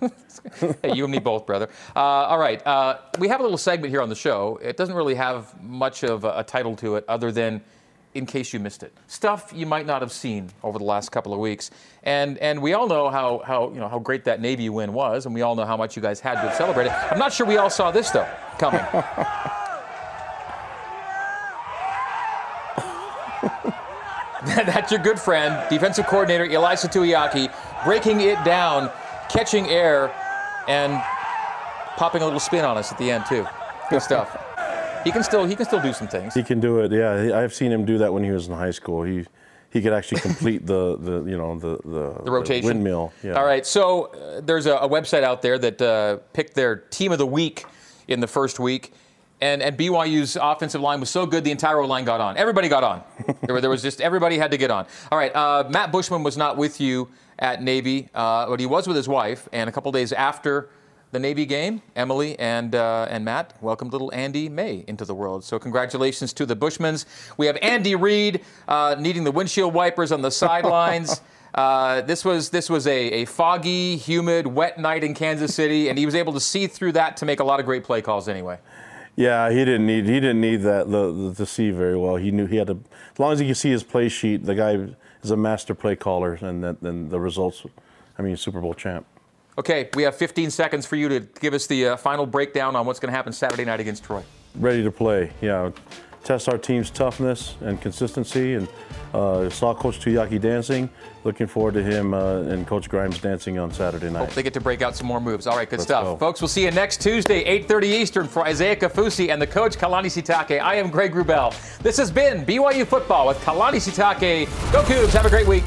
S1: hey, you and me both, brother. Uh, all right, uh, we have a little segment here on the show. It doesn't really have much of a, a title to it, other than in case you missed it. Stuff you might not have seen over the last couple of weeks. And and we all know how how you know how great that Navy win was, and we all know how much you guys had to celebrate celebrated. I'm not sure we all saw this though coming. That's your good friend, defensive coordinator Ilaisa Tuiaki, breaking it down, catching air, and popping a little spin on us at the end too. Good stuff. He can still he can still do some things.
S3: He can do it. Yeah, I've seen him do that when he was in high school. He he could actually complete the, the you know the the,
S1: the rotation
S3: the windmill. Yeah.
S1: All right. So uh, there's a, a, website out there that uh, picked their team of the week in the first week. And, and BYU's offensive line was so good, the entire line got on. Everybody got on. there, there, was just everybody had to get on. All right, uh, Matt Bushman was not with you at Navy, uh, but he was with his wife. And a couple days after the Navy game, Emily and, uh, and Matt welcomed little Andy May into the world. So, congratulations to the Bushmans. We have Andy Reid uh, needing the windshield wipers on the sidelines. Uh, this was this was a, a foggy, humid, wet night in Kansas City, and he was able to see through that to make a lot of great play calls. Anyway.
S3: Yeah, he didn't need he didn't need that the, the, to see very well. He knew he had to as long as he could see his play sheet. The guy is a master play caller, and then the results. I mean, Super Bowl champ.
S1: Okay, we have 15 seconds for you to give us the uh, final breakdown on what's going to happen Saturday night against Troy.
S3: Ready to play, yeah. test our team's toughness and consistency. And uh, saw Coach Tuiaki dancing. Looking forward to him uh, and Coach Grimes dancing on Saturday night.
S1: Hope they get to break out some more moves. All right, good
S3: Let's
S1: stuff.
S3: go.
S1: Folks, we'll see you next Tuesday, 8.30 Eastern for Isaiah Kaufusi and the coach, Kalani Sitake. I am Greg Wrubell. This has been BYU Football with Kalani Sitake. Go Cougs. Have a great week.